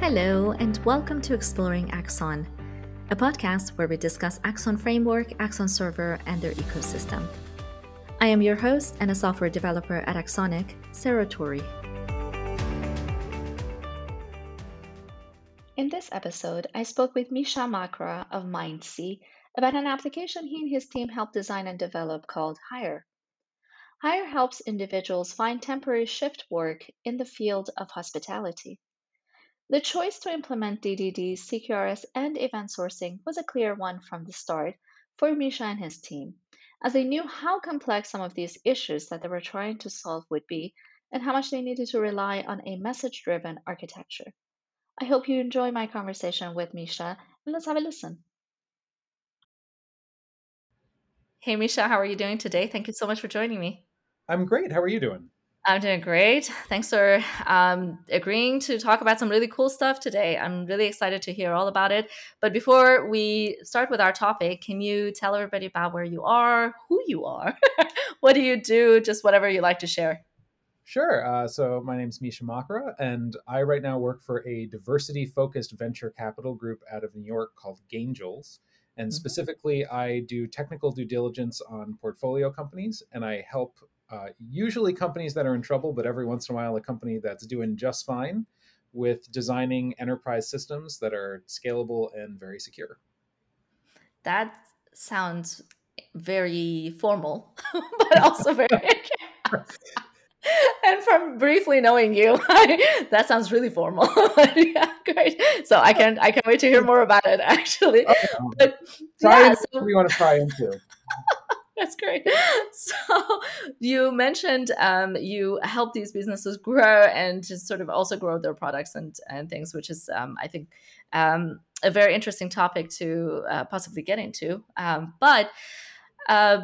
Hello, and welcome to Exploring Axon, a podcast where we discuss Axon Framework, Axon Server, and their ecosystem. I am your host and a software developer at AxonIQ, Sarah Torrey. In this episode, I spoke with Misha Makra of Mindsea about an application he and his team helped design and develop called Hire. Hire helps individuals find temporary shift work in the field of hospitality. The choice to implement DDD, CQRS, and event sourcing was a clear one from the start for Misha and his team, as they knew how complex some of these issues that they were trying to solve would be and how much they needed to rely on a message driven architecture. I hope you enjoy my conversation with Misha, and let's have a listen. Hey, Misha, how are you doing today? Thank you so much for joining me. I'm great. How are you doing? I'm doing great. Thanks for um, agreeing to talk about some really cool stuff today. I'm really excited to hear all about it. But before we start with our topic, can you tell everybody about where you are, who you are, what do you do, just whatever you like to share? Sure. Uh, so my name is Misha Makra, and I right now work for a diversity-focused venture capital group out of New York called Gangels. And mm-hmm. specifically, I do technical due diligence on portfolio companies, and I help uh, usually companies that are in trouble, but every once in a while, a company that's doing just fine with designing enterprise systems that are scalable and very secure. That sounds very formal, but also very. and from briefly knowing you, that sounds really formal. yeah, great. So I can I can't wait to hear more about it. Actually, okay. but try yeah, so, you want to pry into. That's great. So you mentioned um, you help these businesses grow and to sort of also grow their products and, and things, which is, um, I think, um, a very interesting topic to uh, possibly get into. Um, but uh,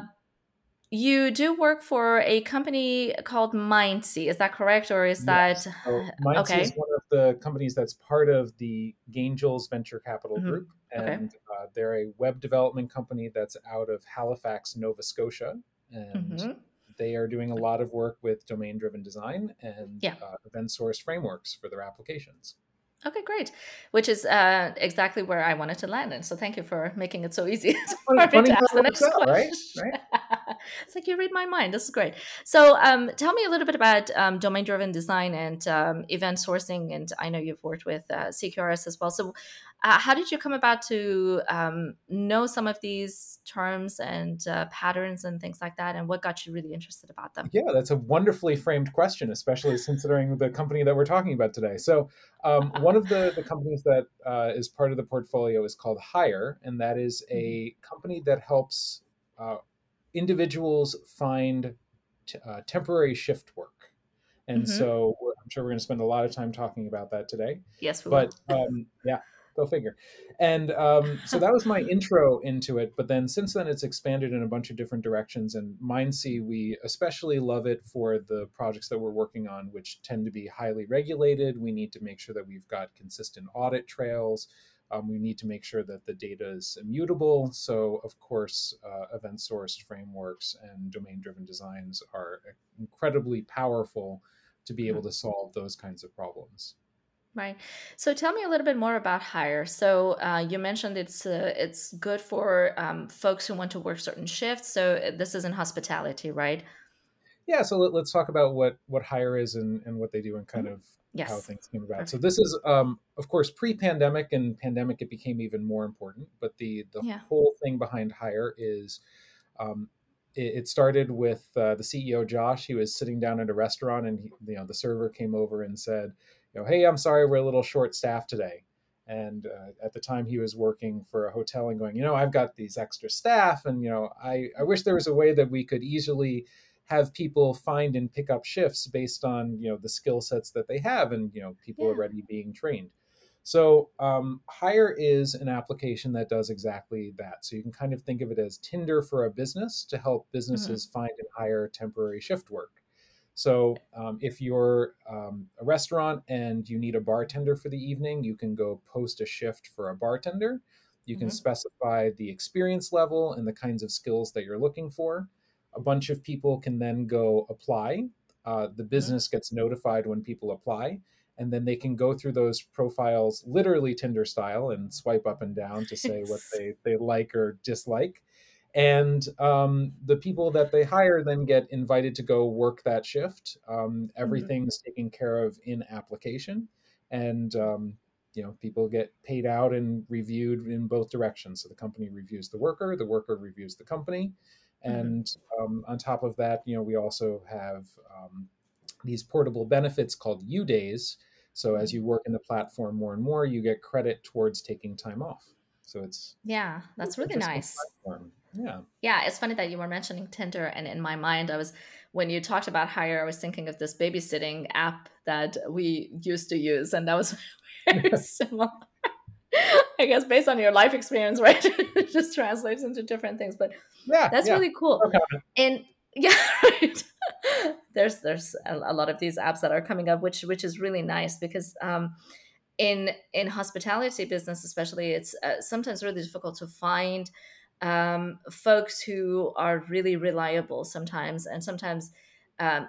you do work for a company called Mindsea, is that correct, or is yes. that so Mindsea okay? is one of the companies that's part of the Gangels Venture Capital mm-hmm. Group, and okay. uh, they're a web development company that's out of Halifax, Nova Scotia, and mm-hmm. they are doing a lot of work with domain-driven design and yeah. uh, event-sourced frameworks for their applications. Okay, great. Which is uh, exactly where I wanted to land in. So thank you for making it so easy for funny to ask the next question. Right? right? it's like you read my mind. This is great. So um, tell me a little bit about um, domain-driven design and um, event sourcing. And I know you've worked with uh, CQRS as well. So uh, how did you come about to um, know some of these terms and uh, patterns and things like that? And what got you really interested about them? Yeah, that's a wonderfully framed question, especially considering the company that we're talking about today. So, um, one of the, the companies that uh, is part of the portfolio is called Hire, and that is a mm-hmm. company that helps uh, individuals find t- uh, temporary shift work. And mm-hmm. so, I'm sure we're going to spend a lot of time talking about that today. Yes, we will. but um, yeah go figure. And um, so that was my intro into it. But then since then, it's expanded in a bunch of different directions. And Mindsea, we especially love it for the projects that we're working on, which tend to be highly regulated. We need to make sure that we've got consistent audit trails. Um, we need to make sure that the data is immutable. So, of course, uh, event sourced frameworks and domain driven designs are incredibly powerful to be able to solve those kinds of problems. Right. So tell me a little bit more about Hire. So uh, you mentioned it's uh, it's good for um, folks who want to work certain shifts. So uh, this is in hospitality, right? Yeah. So let, us talk about what what Hire is and, and what they do and kind mm-hmm. of yes. how things came about. Okay. So this is, um, of course, pre-pandemic and pandemic. It became even more important. But the the yeah. whole thing behind Hire is. Um, it, started with uh, the CEO Josh. He was sitting down at a restaurant, and he, you know the server came over and said, you know, hey, I'm sorry, we're a little short staffed today. And uh, at the time, he was working for a hotel and going, you know, I've got these extra staff, and you know, I, I wish there was a way that we could easily have people find and pick up shifts based on you know the skill sets that they have, and you know, people yeah. already being trained. So um, Hire is an application that does exactly that. So you can kind of think of it as Tinder for a business to help mm-hmm. businesses mm-hmm. find and hire temporary shift work. So um, if you're um, a restaurant and you need a bartender for the evening, you can go post a shift for a bartender. You can mm-hmm. specify the experience level and the kinds of skills that you're looking for. A bunch of people can then go apply. Uh, the mm-hmm. business mm-hmm. gets notified when people apply, and then they can go through those profiles literally Tinder style and swipe up and down to say what they, they like or dislike. And um, the people that they hire then get invited to go work that shift. Um, everything's mm-hmm. taken care of in application, and um, you know people get paid out and reviewed in both directions. So the company reviews the worker, the worker reviews the company, mm-hmm. and mm-hmm. on top of that, you know we also have um, these portable benefits called U days. So as mm-hmm. you work in the platform more and more, you get credit towards taking time off. So it's yeah, that's really nice. Platform. Yeah, yeah. It's funny that you were mentioning Tinder, and in my mind, I was when you talked about hire, I was thinking of this babysitting app that we used to use, and that was very similar. I guess based on your life experience, right? it just translates into different things, but yeah, that's yeah. really cool. Okay. And yeah, right there's there's a, a, lot of these apps that are coming up, which which is really nice because um, in in hospitality business especially, it's uh, sometimes really difficult to find um, folks who are really reliable sometimes, and sometimes um,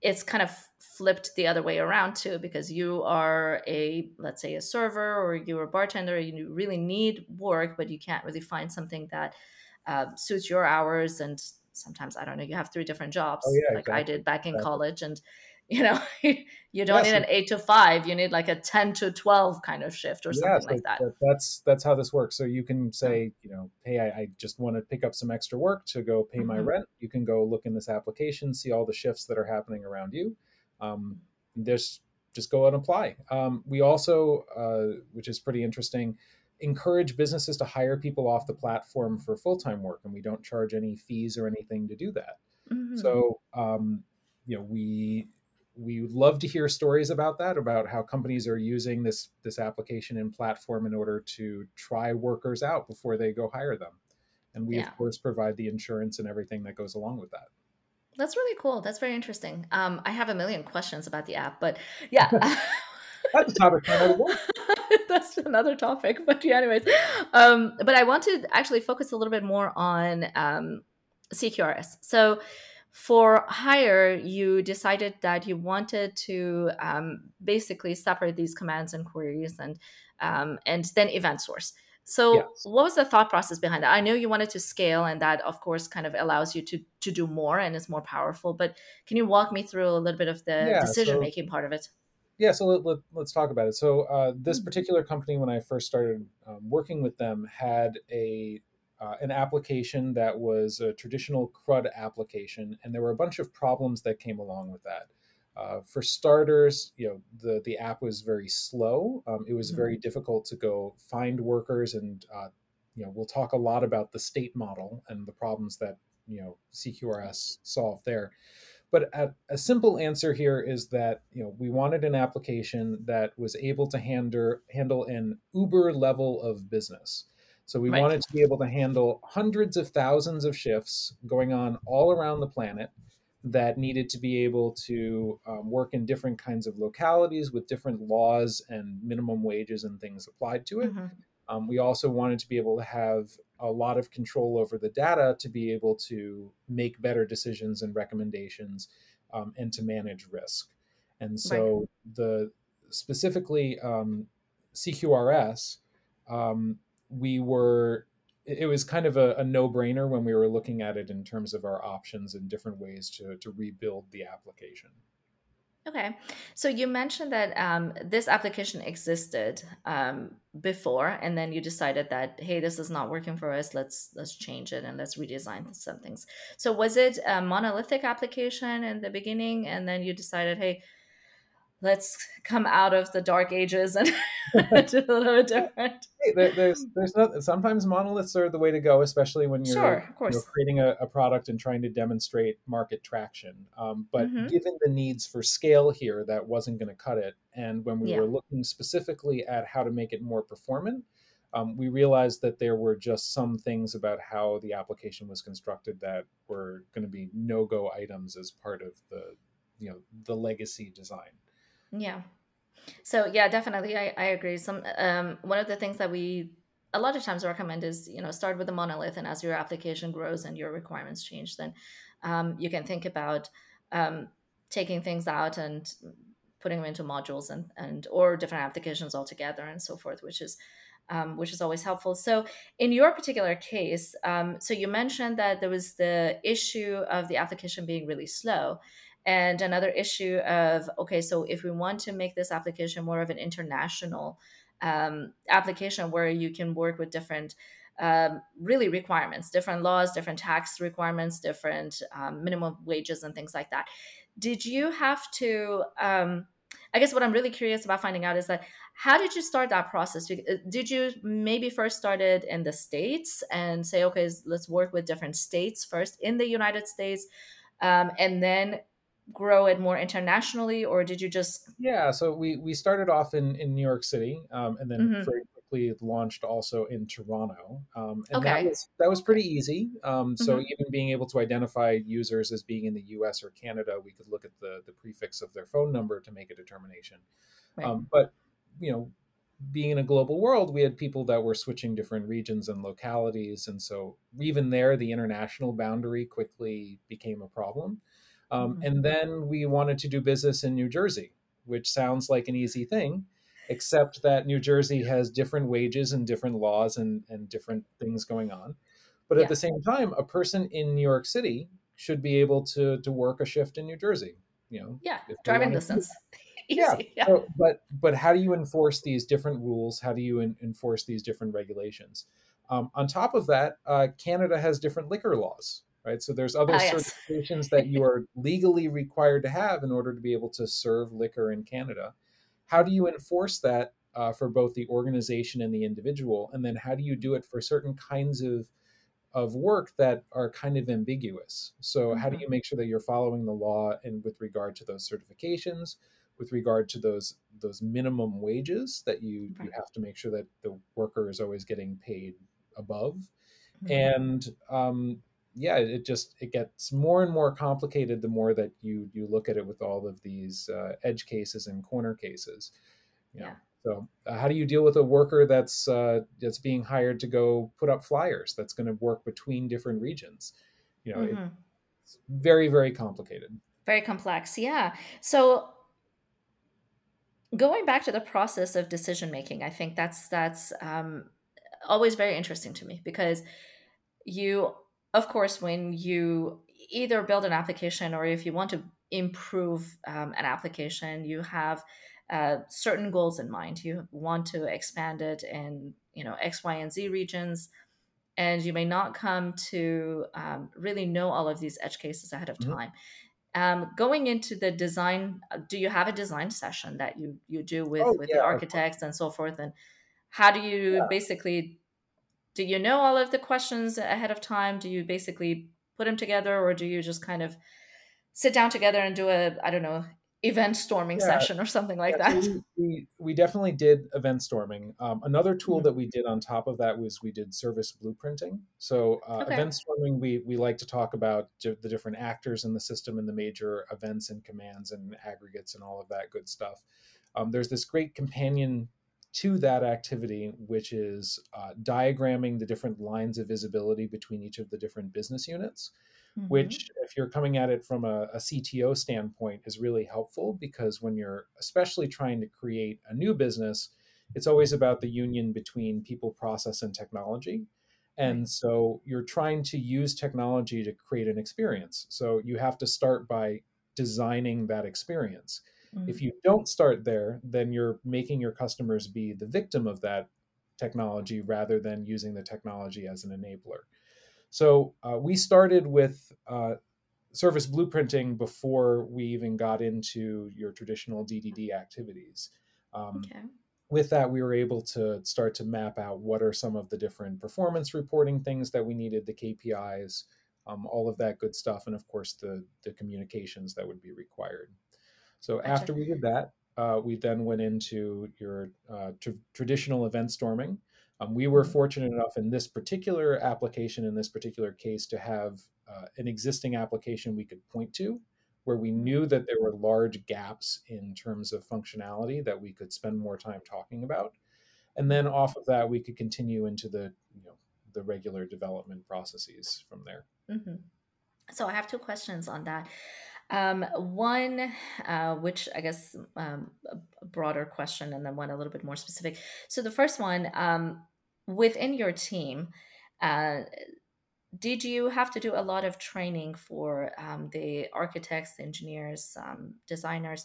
it's kind of flipped the other way around too because you are a let's say a server or you're a bartender you really need work but you can't really find something that uh, suits your hours and sometimes I don't know, you have three different jobs oh, yeah, like exactly. I did back in exactly. college. And, you know, you don't yes. need an eight to five, you need like a 10 to 12 kind of shift or something like that. That's, that's how this works. So you can say, you know, Hey, I, I just want to pick up some extra work to go pay mm-hmm. my rent. You can go look in this application, see all the shifts that are happening around you. Um, there's just go and apply. Um, we also, uh, which is pretty interesting, encourage businesses to hire people off the platform for full-time work and we don't charge any fees or anything to do that mm-hmm. so um, you know we we would love to hear stories about that about how companies are using this this application and platform in order to try workers out before they go hire them and we yeah. of course provide the insurance and everything that goes along with that that's really cool that's very interesting um, i have a million questions about the app but yeah that's a topic that's another topic. But yeah, anyways, um, but I want to actually focus a little bit more on um, CQRS. So for hire, you decided that you wanted to um, basically separate these commands and queries and um, and then event source. So yes. what was the thought process behind that? I know you wanted to scale and that of course kind of allows you to to do more and is more powerful, but can you walk me through a little bit of the yeah, decision making so, part of it? yeah so let, us let, talk about it so uh, this mm. particular company when i first started um, working with them had a uh, an application that was a traditional crud application and there were a bunch of problems that came along with that uh, for starters you know the the app was very slow um, it was mm-hmm. very difficult to go find workers and uh, you know we'll talk a lot about the state model and the problems that you know cqrs solved there but a, a, simple answer here is that you know we wanted an application that was able to handle handle an Uber level of business. So we right. wanted to be able to handle hundreds of thousands of shifts going on all around the planet that needed to be able to um, work in different kinds of localities with different laws and minimum wages and things applied to it. Mm-hmm. Um, we also wanted to be able to have a lot of control over the data to be able to make better decisions and recommendations um, and to manage risk. And so right. the specifically um, CQRS, um, we were it was kind of a, a, no-brainer when we were looking at it in terms of our options and different ways to, to rebuild the application. Okay. So you mentioned that um, this application existed um, before, and then you decided that hey, this is not working for us. Let's let's change it and let's redesign some things. So was it a monolithic application in the beginning, and then you decided, hey, let's come out of the dark ages and do a little bit different. Hey, there's there's not, sometimes monoliths are the way to go, especially when you're, sure, of course. You're creating a, a, product and trying to demonstrate market traction. Um, but mm-hmm. given the needs for scale here, that wasn't going to cut it. And when we yeah. were looking specifically at how to make it more performant, um, we realized that there were just some things about how the application was constructed that were going to be no-go items as part of the you know the legacy design. Yeah. So yeah, definitely, I, I agree. Some um, one of the things that we a lot of times recommend is you know start with a monolith, and as your application grows and your requirements change, then um, you can think about um, taking things out and putting them into modules and and or different applications altogether and so forth, which is um, which is always helpful. So, in your particular case, um, so you mentioned that there was the issue of the application being really slow, and another issue of okay, so if we want to make this application more of an international um, application where you can work with different um, really requirements, different laws, different tax requirements, different um, minimum wages, and things like that. Did you have to? Um, I guess what I'm really curious about finding out is that how did you start that process? Uh, did you maybe first started in the states and say, okay, let's work with different states first in the United States, um, and then grow it more internationally, or did you just? Yeah, so we we started off in in New York City, um, and then mm-hmm. very quickly launched also in Toronto, um, and okay. that was that was pretty easy. Um, so mm-hmm. even being able to identify users as being in the U.S. or Canada, we could look at the the prefix of their phone number to make a determination. Right. Um, but you know, being in a global world, we had people that were switching different regions and localities, and so even there, the international boundary quickly became a problem. Um, mm-hmm. And then we wanted to do business in New Jersey, which sounds like an easy thing, except that New Jersey has different wages and different laws and, and different things going on. But at the same time, a person in New York City should be able to to work a shift in New Jersey. You know, yeah, driving distance. yeah. yeah. So, but but how do you enforce these different rules? How do you in, enforce these different regulations? Um, on top of that, uh, Canada has different liquor laws right? So there's other oh, yes. certifications that you are legally required to have in order to be able to serve liquor in Canada. How do you enforce that uh, for both the organization and the individual? And then how do you do it for certain kinds of of work that are kind of ambiguous? So mm-hmm. how do mm-hmm. you make sure that you're following the law and with regard to those certifications? with regard to those those minimum wages that you right. you have to make sure that the worker is always getting paid above mm-hmm. and um, yeah, it just it gets more and more complicated the more that you you look at it with all of these uh, edge cases and corner cases. You know? Yeah. So uh, how do you deal with a worker that's uh, that's being hired to go put up flyers? That's going to work between different regions. You know, mm-hmm. it's very very complicated. Very complex. Yeah. So going back to the process of decision making, I think that's that's um, always very interesting to me because you of course, when you either build an application or if you want to improve um, an application, you have uh, certain goals in mind. You want to expand it in you know X, Y, and Z regions, and you may not come to um, really know all of these edge cases ahead of mm-hmm. time. Um, going into the design, uh, do you have a design session that you you do with oh, with yeah, the architects and so forth? And how do you yeah. basically do you know all of the questions ahead of time? Do you basically put them together, or do you just kind of sit down together and do a I don't know event storming yeah. session or something like yeah, that? So we, we, we definitely did event storming. Um, another tool mm-hmm. that we did on top of that was we did service blueprinting. So uh, okay. event storming, we we like to talk about the different actors in the system and the major events and commands and aggregates and all of that good stuff. Um, there's this great companion to that activity, which is uh, diagramming the different lines of visibility between each of the different business units. Mm-hmm. Which, if you're coming at it from a, a CTO standpoint, is really helpful because when you're especially trying to create a new business, it's always about the union between people, process, and technology. And so you're trying to use technology to create an experience. So you have to start by designing that experience. Mm-hmm. If you don't start there, then you're making your customers be the victim of that technology rather than using the technology as an enabler. So uh, we started with uh, service blueprinting before we even got into your traditional DDD activities. Um, okay. With that, we were able to start to map out what are some of the different performance reporting things that we needed, the KPIs, um, all of that good stuff, and of course the the communications that would be required. So gotcha. after we did that, uh, we then went into your uh, tr- traditional event storming. Um, we were mm-hmm. fortunate enough in this particular application, in this particular case, to have uh, an existing application we could point to where we mm-hmm. knew that there were large gaps in terms of functionality that we could spend more time talking about. And then off of that, we could continue into the, you know, the regular development processes from there. Mm-hmm. So I have two questions on that. Um, one, uh, which I guess um, a broader question, and then one a little bit more specific. So the first one, um, within your team, uh, did you have to do a lot of training for um, the architects, engineers, um, designers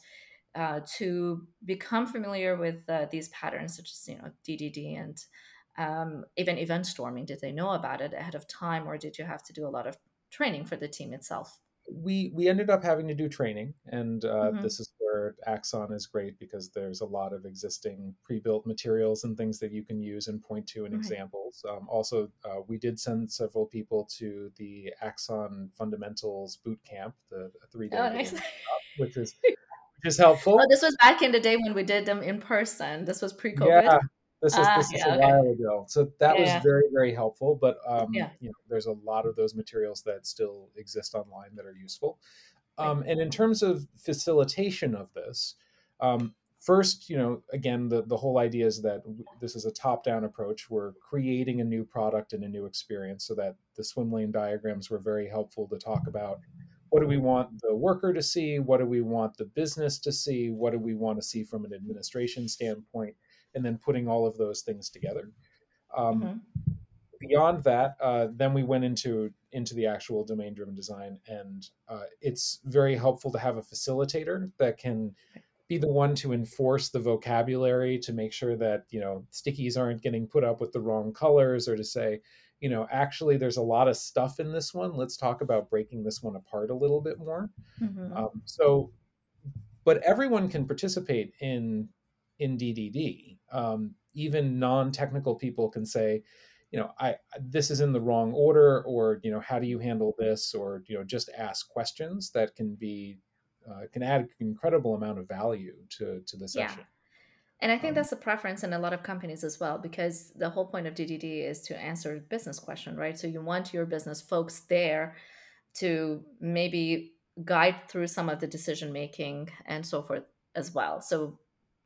uh, to become familiar with uh, these patterns, such as you know DDD and um, even event storming? Did they know about it ahead of time, or did you have to do a lot of training for the team itself? We we ended up having to do training, and uh, mm-hmm. this is where Axon is great because there's a lot of existing pre-built materials and things that you can use and point to in right. examples. Um, also, uh, we did send several people to the Axon Fundamentals Boot Camp, the three-day, oh, nice. which is which is helpful. Oh, this was back in the day when we did them in person. This was pre-COVID. Yeah, this is this ah, is yeah, a okay. while ago, so that yeah, was very very helpful. But um, yeah. you know, there's a lot of those materials that still exist online that are useful. Um, and in terms of facilitation of this, um, first, you know, again, the the whole idea is that this is a top down approach. We're creating a new product and a new experience, so that the swim lane diagrams were very helpful to talk about. What do we want the worker to see? What do we want the business to see? What do we want to see from an administration standpoint? And then putting all of those things together. Um, mm-hmm. Beyond that, uh, then we went into into the actual domain driven design, and uh, it's very helpful to have a facilitator that can be the one to enforce the vocabulary to make sure that you know stickies aren't getting put up with the wrong colors or to say you know actually there's a lot of stuff in this one let's talk about breaking this one apart a little bit more mm-hmm. um, so but everyone can participate in in ddd um, even non-technical people can say you know i this is in the wrong order or you know how do you handle this or you know just ask questions that can be uh, can add an incredible amount of value to to the session yeah. And I think um, that's a preference in a lot of companies as well, because the whole point of DDD is to answer business question, right? So you want your business folks there to maybe guide through some of the decision making and so forth as well. So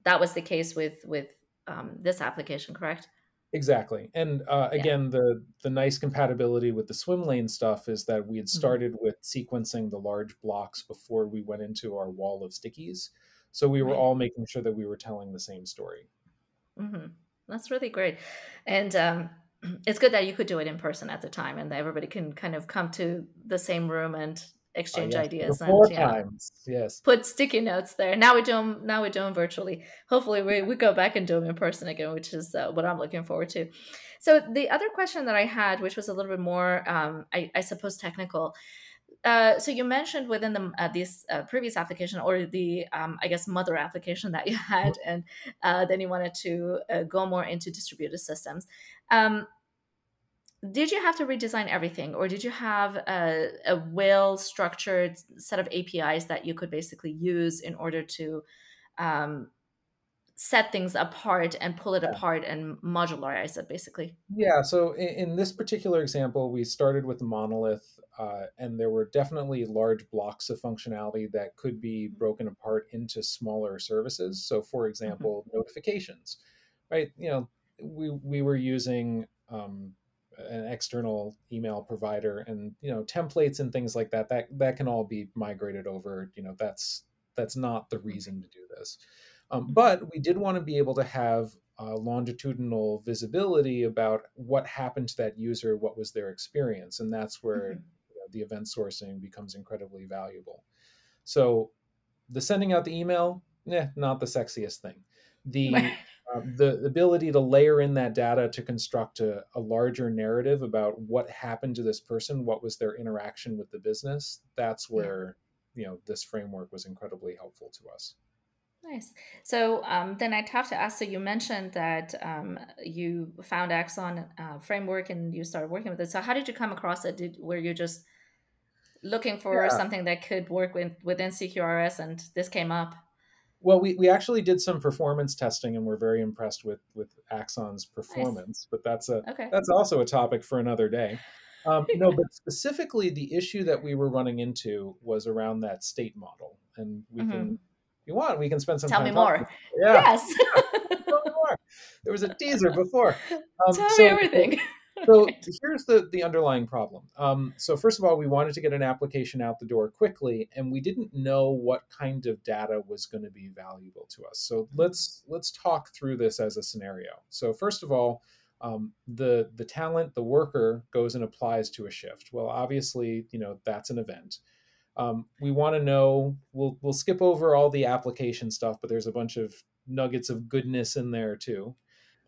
that was the case with with um, this application, correct? Exactly. And uh, again, yeah. the the nice compatibility with the swim lane stuff is that we had mm-hmm. started mm-hmm. with sequencing the large blocks before we went into our wall of stickies. So we were right. all making sure that we were telling the same story. Mm-hmm. That's really great. And um, it's good that you could do it in person at the time and everybody can kind of come to the same room and exchange uh, yes. ideas and yeah, times. yes put sticky notes there now we do them now we do them virtually hopefully we, we go back and do them in person again which is uh, what i'm looking forward to so the other question that i had which was a little bit more um, I, I, suppose technical uh, so you mentioned within the uh, this uh, previous application or the um, I guess mother application that you had, and uh, then you wanted to uh, go more into distributed systems. Um, did you have to redesign everything or did you have a, a well structured set of apis that you could basically use in order to um, set things apart and pull it apart and modularize it basically yeah so in, in this particular example we started with the monolith uh, and there were definitely large blocks of functionality that could be mm-hmm. broken apart into smaller services so for mm-hmm. example mm-hmm. notifications right you know we we were using um, an external email provider and you know templates and things like that that that can all be migrated over you know that's that's not the reason to do this. Um, mm-hmm. but we did want to be able to have uh, longitudinal visibility about what happened to that user what was their experience and that's where mm-hmm. you know, the event sourcing becomes incredibly valuable. So the sending out the email yeah not the sexiest thing. The uh, the ability to layer in that data to construct a, a, larger narrative about what happened to this person, what was their interaction with the business, that's where yeah. you know this framework was incredibly helpful to us. Nice. So um, then I'd have to ask. So you mentioned that um, you found Axon uh, framework and you started working with it. So how did you come across it? Did were you just looking for yeah. something that could work with within CQRS and this came up? Well, we, we actually did some performance testing, and we're very impressed with with Axon's performance. Nice. But that's a okay. that's also a topic for another day. Um, no, but specifically, the issue that we were running into was around that state model, and we mm-hmm. can, if you want, we can spend some time. Tell time. me more. Yeah. Yes. There was a teaser before. Um, Tell so, me everything. So here's the the underlying problem. Um, so first of all, we wanted to get an application out the door quickly, and we didn't know what kind of data was going to be valuable to us. So mm-hmm. let's let's talk through this as a scenario. So first of all, um, the the talent, the worker goes and applies to a shift. Well, obviously, you know that's an event. Um, we want to know. We'll we'll skip over all the application stuff, but there's a bunch of nuggets of goodness in there too.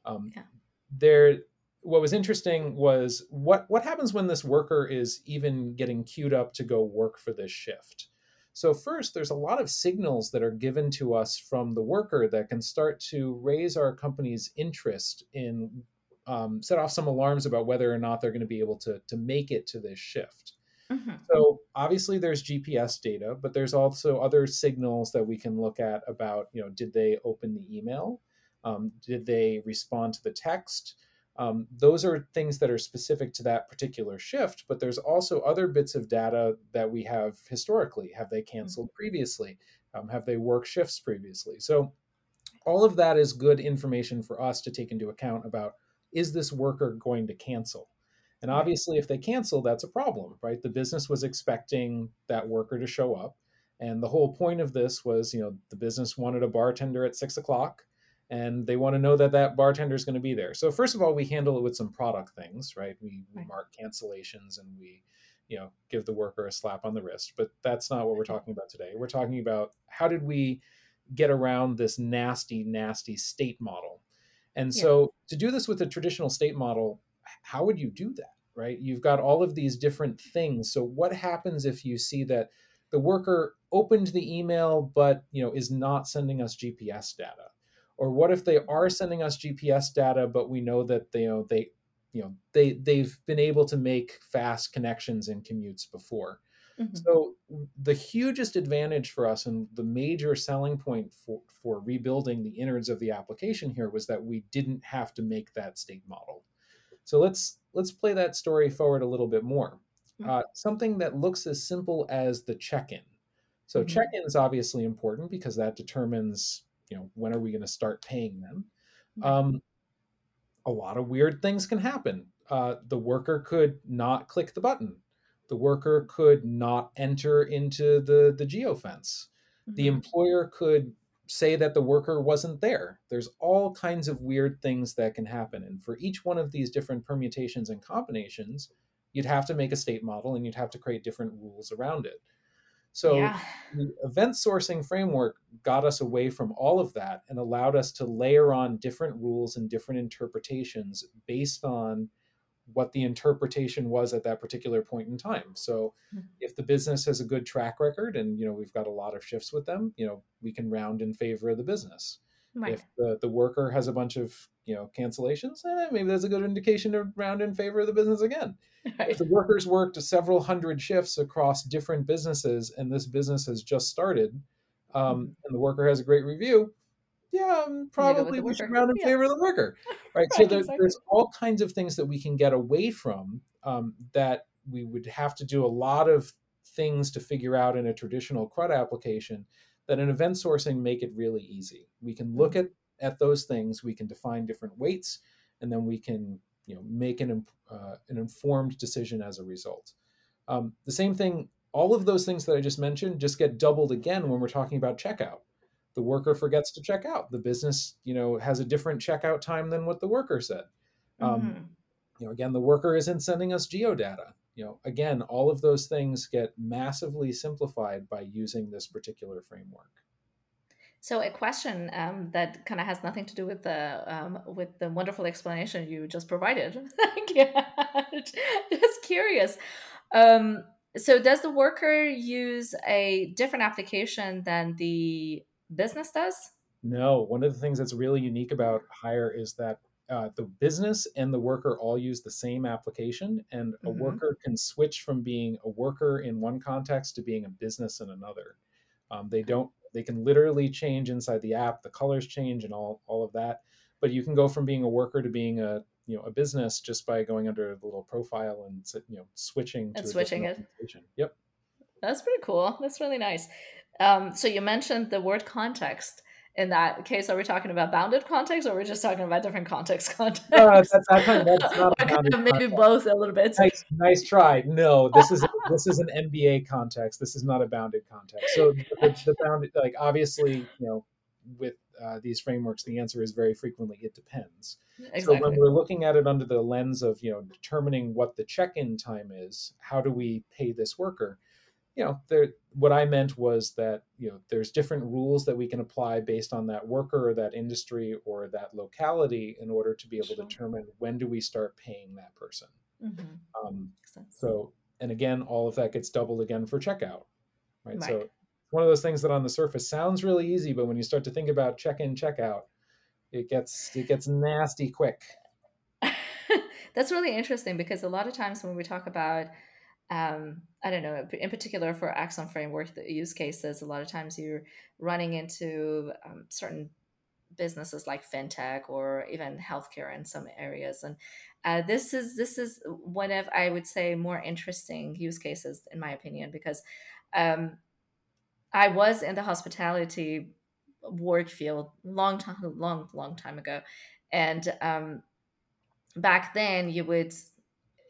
Um, yeah. There, what was interesting was what what happens when this worker is even getting queued up to go work for this shift. So first, there's a lot of signals that are given to us from the worker that can start to raise our company's interest in um, set off some alarms about whether or not they're going to be able to to make it to this shift. Mm-hmm. So obviously there's GPS data, but there's also other signals that we can look at about, you know, did they open the email? Um, did they respond to the text? Um, those are things that are specific to that particular shift, but there's also other bits of data that we have historically. Have they canceled mm-hmm. previously? Um, have they worked shifts previously? So all of that is good information for us to take into account about is this worker going to cancel? And obviously, if they cancel, that's a problem, right? The business was expecting that worker to show up. And the whole point of this was, you know, the business wanted a bartender at six o'clock and they want to know that that bartender is going to be there. So first of all, we handle it with some product things, right? We, we mark cancellations and we, you know, give the worker a slap on the wrist. But that's not what we're talking about today. We're talking about how did we get around this nasty, nasty state model. And yeah. so to do this with a traditional state model, how would you do that right you've got all of these different things so what happens if you see that the worker opened the email but you know is not sending us gps data or what if they are sending us gps data but we know that they you know they you know they they've been able to make fast connections and commutes before mm-hmm. so the hugest advantage for us and the major selling point for, for rebuilding the innards of the application here was that we didn't have to make that state model so let's let's play that story forward a little bit more. Mm-hmm. Uh, something that looks as simple as the check-in. So mm-hmm. check-in is obviously important because that determines you know when are we going to start paying them. Mm-hmm. Um, a lot of weird things can happen. Uh, the worker could not click the button. The worker could not enter into the the geofence. The mm-hmm. employer could say that the worker wasn't there. There's all kinds of weird things that can happen. And for each one of these different permutations and combinations, you'd have to make a state model and you'd have to create different rules around it. So yeah. the event sourcing framework got us away from all of that and allowed us to layer on different rules and different interpretations based on what the interpretation was at that particular point in time. So mm-hmm. if the business has a good track record and you know we've got a lot of shifts with them, you know, we can round in favor of the business. Right. If the, the worker has a bunch of you know cancellations, eh, maybe that's a good indication to round in favor of the business again. Right. If the workers worked several hundred shifts across different businesses and this business has just started, um, mm-hmm. and the worker has a great review, yeah, um, probably we should round in yeah. favor of the worker, right? right so there, exactly. there's all kinds of things that we can get away from um, that we would have to do a lot of things to figure out in a traditional CRUD application that in event sourcing make it really easy. We can look mm-hmm. at at those things, we can define different weights, and then we can you know make an uh, an informed decision as a result. Um, the same thing, all of those things that I just mentioned just get doubled again when we're talking about checkout the worker forgets to check out the business you know has a different checkout time than what the worker said um, mm-hmm. you know again the worker isn't sending us geodata you know again all of those things get massively simplified by using this particular framework so a question um, that kind of has nothing to do with the um, with the wonderful explanation you just provided. just curious. Um, so does the worker use a different application than the business does? No. One of the things that's really unique about Hire is that uh, the business and the worker all use the same application, and a mm-hmm. worker can switch from being a worker in one context to being a business in another. Um, they don't. They can literally change inside the app. The colors change and all all of that. But you can go from being a worker to being a you know a business just by going under the little profile and you know switching and switching it. Yep. That's pretty cool. That's really nice. Um, so you mentioned the word context, in that case, are we talking about bounded context or are we just talking about different context context? That's, that's, that's not maybe context. both a little bit. Nice, nice try. No, this is this is an MBA context. This is not a bounded context. So the, the bounded, like obviously, you know, with uh, these frameworks, the answer is very frequently it depends. Exactly. So when we're looking at it under the lens of you know determining what the check-in time is, how do we pay this worker? You know, there. What I meant was that you know there's different rules that we can apply based on that worker or that industry or that locality in order to be able sure. to determine when do we start paying that person. Mm-hmm. Um, so, and again, all of that gets doubled again for checkout, right? right. So one of those things that on the surface sounds really easy, but when you start to think about check in, check out, it gets it gets nasty quick. That's really interesting because a lot of times when we talk about um, I don't know, in particular for Axon framework the use cases, a lot of times you're running into um, certain businesses like fintech or even healthcare in some areas, and uh, this is this is one of I would say more interesting use cases in my opinion because um, I was in the hospitality work field long time, long, long time ago, and um, back then you would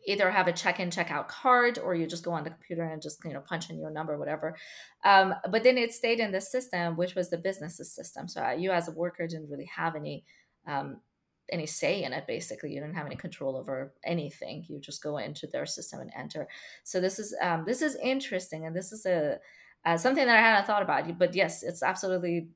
either have a check-in check-out card or you just go on the computer and just you know punch in your number whatever. Um, but then it stayed in the system which was the business's system. So uh, you as a worker didn't really have any um, any say in it basically. You didn't have any control over anything. You just go into their system and enter. So this is um, this is interesting and this is a uh, something that I hadn't thought about. But yes, it's absolutely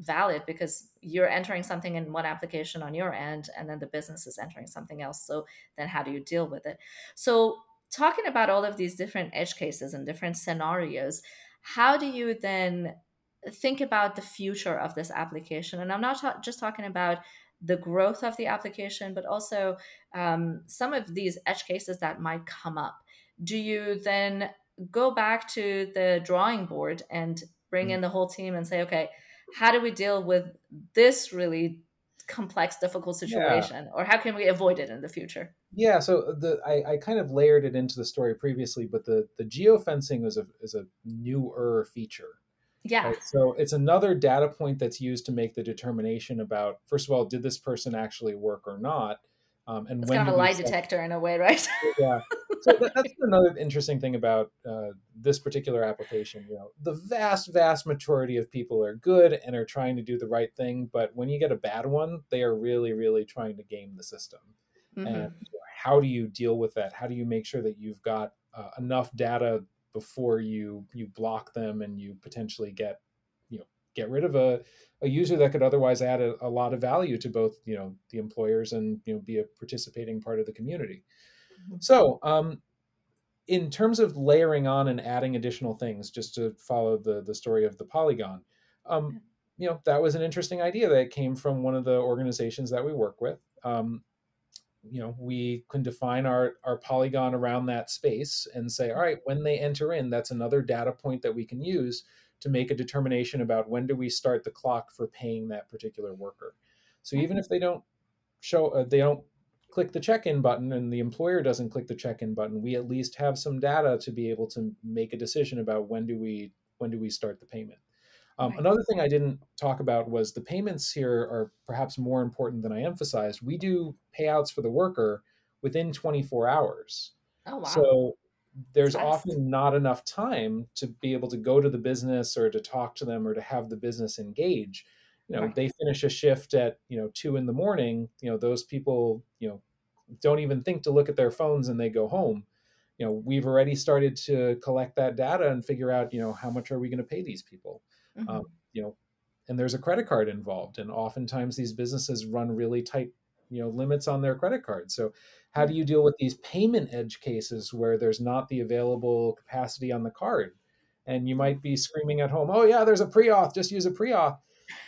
valid because you're entering something in one application on your end, and then the business is entering something else. So then, how do you deal with it? So talking about all of these different edge cases and different scenarios, how do you then think about the future of this application? And I'm not ta- just talking about the growth of the application, but also um, some of these edge cases that might come up. Do you then go back to the drawing board and bring mm. in the whole team and say, okay, how do we deal with this really complex, difficult situation, yeah. or how can we avoid it in the future? Yeah, so the I, I kind of layered it into the story previously, but the the geofencing is a is a newer feature. Yeah. Right? So it's another data point that's used to make the determination about first of all, did this person actually work or not, um, and it's kind of a lie detector in a way, right? yeah. So that, that's another interesting thing about uh, this particular application. You know, the vast, vast majority of people are good and are trying to do the right thing, but when you get a bad one, they are really, really trying to game the system. Mm-hmm. And how do you deal with that? How do you make sure that you've got uh, enough data before you you block them and you potentially get you know get rid of a a user that could otherwise add a, a, lot of value to both you know the employers and you know be a participating part of the community mm-hmm. so um, in terms of layering on and adding additional things just to follow the the story of the polygon um, you know that was an interesting idea that came from one of the organizations that we work with um, you know we can define our our polygon around that space and say all right when they enter in that's another data point that we can use to make a determination about when do we start the clock for paying that particular worker. So even if they don't show, uh, they don't click the check-in button and the employer doesn't click the check-in button, we at least have some data to be able to make a decision about when do we when do we start the payment. Um, right. Another thing I didn't talk about was the payments here are perhaps more important than I emphasized. We do payouts for the worker within 24 hours. Oh, wow. So there's often not enough time to be able to go to the business or to talk to them or to have the business engage you know right. they finish a shift at you know two in the morning you know those people you know don't even think to look at their phones and they go home you know we've already started to collect that data and figure out you know how much are we going to pay these people mm-hmm. um, you know and there's a credit card involved and oftentimes these businesses run really tight you know limits on their credit card so how do you deal with these payment edge cases where there's not the available capacity on the card? And you might be screaming at home, "Oh yeah, there's a pre-auth. Just use a pre-auth."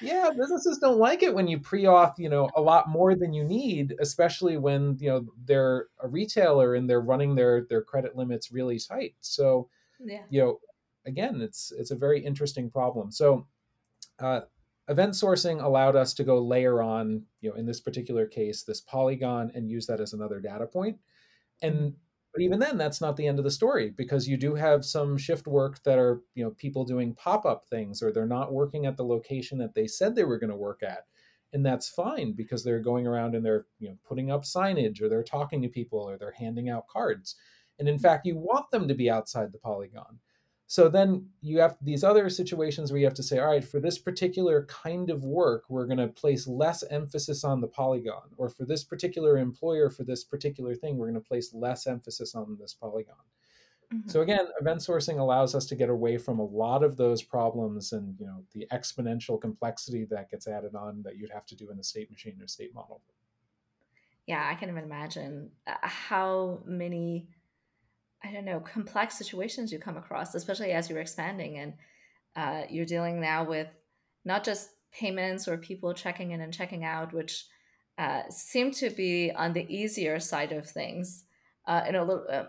Yeah, businesses don't like it when you pre-auth, you know, a lot more than you need, especially when you know they're a retailer and they're running their their credit limits really tight. So, yeah. you know, again, it's it's a very interesting problem. So, uh, event sourcing allowed us to go layer on, you know, in this particular case, this polygon and use that as another data point. And but even then that's not the end of the story because you do have some shift work that are you know people doing pop-up things or they're not working at the location that they said they were going to work at. And that's fine because they're going around and they're you know putting up signage or they're talking to people or they're handing out cards. And in mm-hmm. fact you want them to be outside the polygon so then you have these other situations where you have to say, all right, for this particular kind of work, we're going to place less emphasis on the polygon. Or for this particular employer, for this particular thing, we're going to place less emphasis on this polygon. Mm-hmm. So again, event sourcing allows us to get away from a lot of those problems and you know the exponential complexity that gets added on that you'd have to do in a state machine or state model. Yeah, I can even imagine uh, how many I don't know, complex situations you come across, especially as you're expanding and uh, you're dealing now with not just payments or people checking in and checking out, which uh, seem to be on the easier side of things uh, in a little, uh,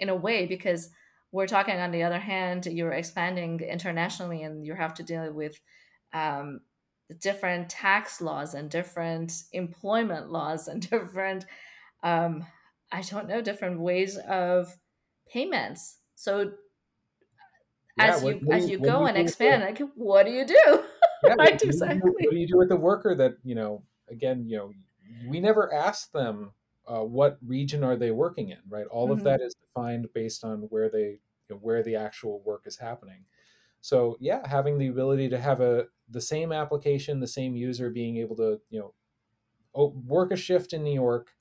in a way, because we're talking on the other hand, you're expanding internationally and you have to deal with um, different tax laws and different employment laws and different, um, I don't know, different ways of payments. So yeah, as you, you as you go you and expand, like what do you do? Yeah, right, exactly. Do what do you do with the worker that you know? Again, you know, we never ask them uh, what region are they working in, right? All mm-hmm. of that is defined based on where they you know, where the actual work is happening. So yeah, having the ability to have a the same application, the same user being able to you know work a shift in New York,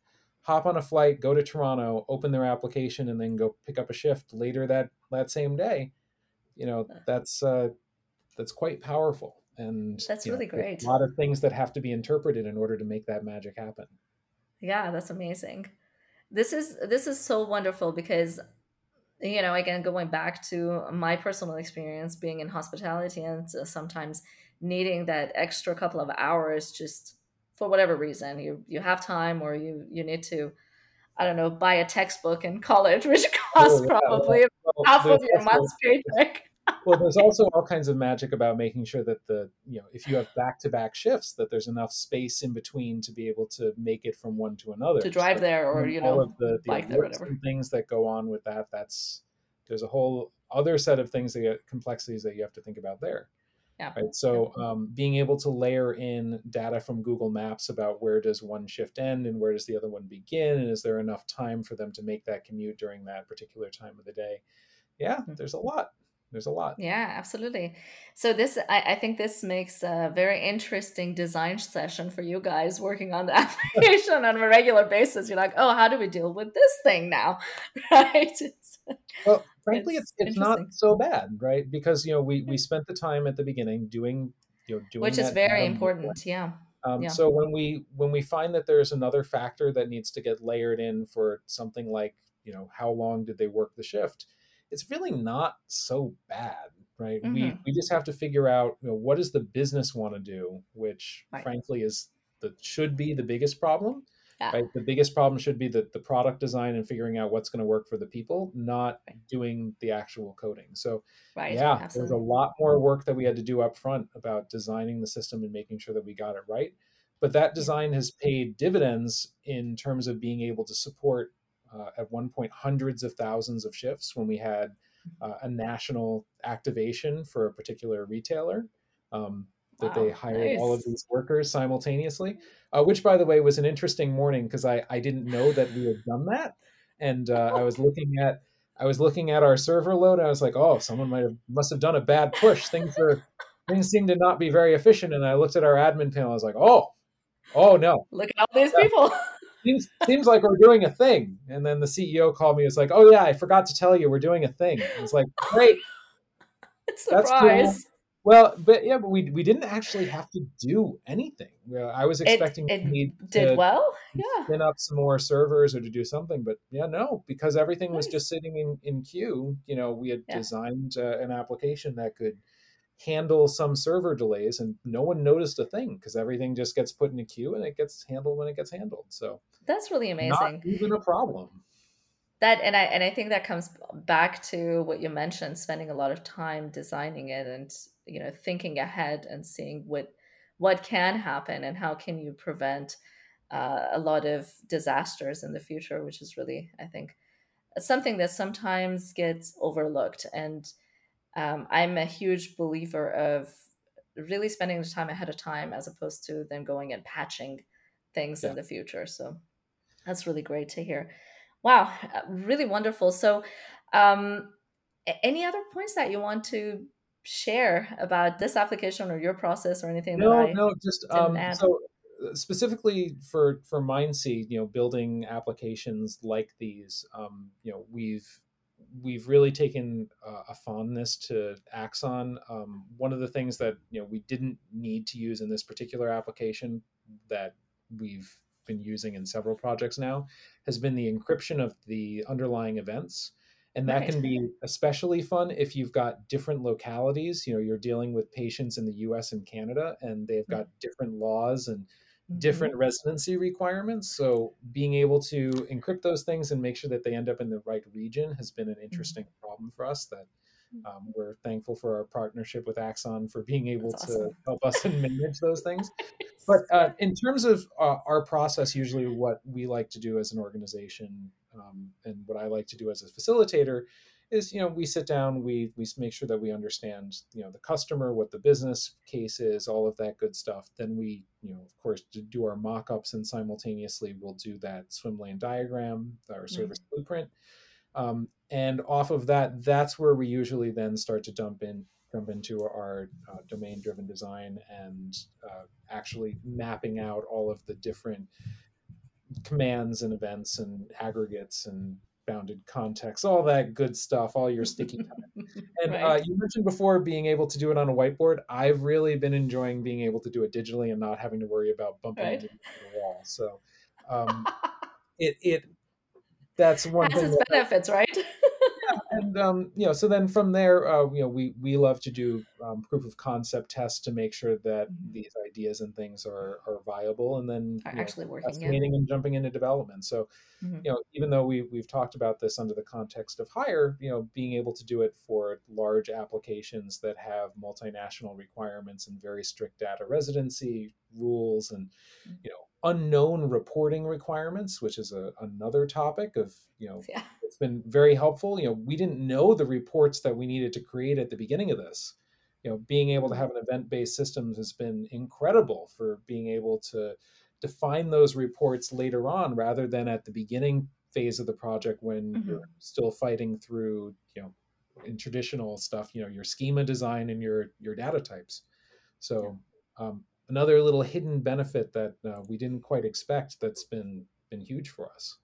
hop on a flight, go to Toronto, open their application, and then go pick up a shift later that that same day. You know, that's uh, that's quite powerful, and that's really know, great. A lot of things that have to be interpreted in order to make that magic happen. Yeah, that's amazing. This is this is so wonderful because you know again going back to my personal experience being in hospitality and sometimes needing that extra couple of hours just for whatever reason you you have time or you you need to I don't know buy a textbook in college which costs oh, yeah. probably well, half of your month's paycheck. well, there's also all kinds of magic about making sure that the you know if you have back to back shifts that there's enough space in between to be able to make it from one to another to drive so, there or you know all of the, the bike there, and things that go on with that. That's there's a whole other set of things that get complexities that you have to think about there. Yeah. Right. So um, being able to layer in data from Google Maps about where does one shift end and where does the other one begin, and is there enough time for them to make that commute during that particular time of the day? Yeah, mm-hmm. there's a lot. There's a lot. Yeah, absolutely. So this, I, I think, this makes a very interesting design session for you guys working on the application on a regular basis. You're like, oh, how do we deal with this thing now, right? Well, frankly, it's it's, it's not so bad, right? Because you know we we spent the time at the beginning doing you know doing which is very important. Yeah. Um, yeah. So when we when we find that there's another factor that needs to get layered in for something like you know how long did they work the shift, it's really not so bad, right? Mm-hmm. We we just have to figure out you know what does the business want to do, which right. frankly is the should be the biggest problem. Yeah. Right. The biggest problem should be the, the product design and figuring out what's going to work for the people, not right. doing the actual coding. So right. yeah, Absolutely. there's a lot more work that we had to do up front about designing the system and making sure that we got it right. But that design has paid dividends in terms of being able to support uh, at one point hundreds of thousands of shifts when we had mm-hmm. uh, a national activation for a particular retailer. Um, that wow, they hired nice. all of these workers simultaneously, uh, which, by the way, was an interesting morning because I, I didn't know that we had done that, and uh, I was looking at I was looking at our server load, and I was like, oh, someone might have must have done a bad push. Things are things seem to not be very efficient, and I looked at our admin panel. I was like, oh, oh no, look at all these people. seems seems like we're doing a thing. And then the CEO called me. It's like, oh yeah, I forgot to tell you we're doing a thing. It's like, great. Surprise. That's cool. Well, but yeah, but we we didn't actually have to do anything. I was expecting it, it did to well, yeah, spin up some more servers or to do something, but yeah, no, because everything nice. was just sitting in in queue. You know, we had yeah. designed uh, an application that could handle some server delays, and no one noticed a thing because everything just gets put in a queue and it gets handled when it gets handled. So that's really amazing. Not even a problem that and i and i think that comes back to what you mentioned spending a lot of time designing it and you know thinking ahead and seeing what what can happen and how can you prevent uh, a lot of disasters in the future which is really i think something that sometimes gets overlooked. And um, I'm a huge believer of really spending the time ahead of time as opposed to then going and patching things yeah. in the future. So that's really great to hear. Wow, really wonderful. So, um, any other points that you want to share about this application or your process or anything? No, no, just um, so uh, specifically for for Mindseed, you know, building applications like these, um, you know, we've we've really taken uh, a fondness to Axon. Um, one of the things that you know we didn't need to use in this particular application that we've been using in several projects now has been the encryption of the underlying events and that right. can be especially fun if you've got different localities you know you're dealing with patients in the US and Canada and they've got mm-hmm. different laws and different mm-hmm. residency requirements so being able to encrypt those things and make sure that they end up in the right region has been an mm-hmm. interesting mm-hmm. problem for us that mm. um, we're thankful for our partnership with Axon for being able That's to awesome. help us and manage those things. But uh, in terms of uh, our process, usually what we like to do as an organization um, and what I like to do as a facilitator is, you know, we sit down, we we make sure that we understand, you know, the customer, what the business case is, all of that good stuff. Then we, you know, of course, do our mock-ups and simultaneously we'll do that swim lane diagram, our service mm-hmm. blueprint. Um, and off of that, that's where we usually then start to dump in jump into our uh, domain driven design and uh, actually mapping out all of the different commands and events and aggregates and bounded context, all that good stuff, all your sticky time. And uh, right. uh, you mentioned before being able to do it on a whiteboard. I've really been enjoying being able to do it digitally and not having to worry about bumping right. into the wall. So um, it it that's one Has thing. Its benefits, right? And um, you know, so then from there, uh, you know, we we love to do um, proof of concept tests to make sure that mm-hmm. these ideas and things are are viable, and then are actually know, working, yeah. and jumping into development. So, mm-hmm. you know, even though we we've talked about this under the context of hire, you know, being able to do it for large applications that have multinational requirements and very strict data residency rules, and mm-hmm. you know unknown reporting requirements, which is a, another topic of, you know, yeah. It's been very helpful. You know, we didn't know the reports that we needed to create at the beginning of this. You know, being able to mm-hmm. have an event-based system has been incredible for being able to define those reports later on rather than at the beginning phase of the project when mm-hmm. you're still fighting through, you know, in traditional stuff, you know, your schema design and your your data types. So um, another little hidden benefit that uh, we didn't quite expect that's been been huge for us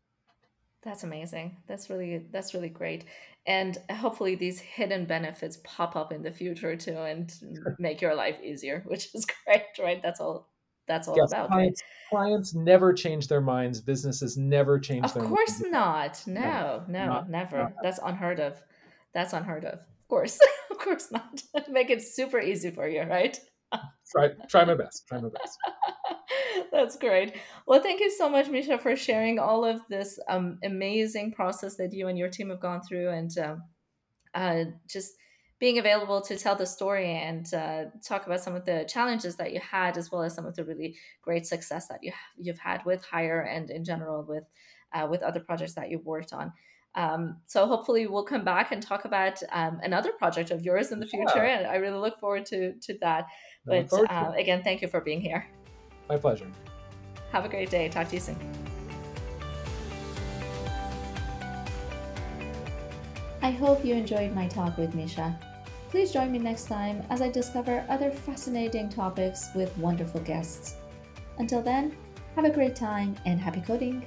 that's amazing that's really that's really great and hopefully these hidden benefits pop up in the future too and make your life easier which is great right that's all that's all yes, about clients, right? clients never change their minds businesses never change of their course minds. not no no, not, never not. that's unheard of that's unheard of of course of course not make it super easy for you right try try my best. Try my best. That's great. Well, thank you so much, Misha, for sharing all of this um, amazing process that you and your team have gone through, and um, uh, just being available to tell the story and uh, talk about some of the challenges that you had, as well as some of the really great success that you you've had with Hire and in general with uh, with other projects that you've worked on. Um, so hopefully we'll come back and talk about um, another project of yours in the future, yeah. and I really look forward to to that. But uh, again, thank you for being here. My pleasure. Have a great day. Talk to you soon. I hope you enjoyed my talk with Misha. Please join me next time as I discover other fascinating topics with wonderful guests. Until then, have a great time and happy coding!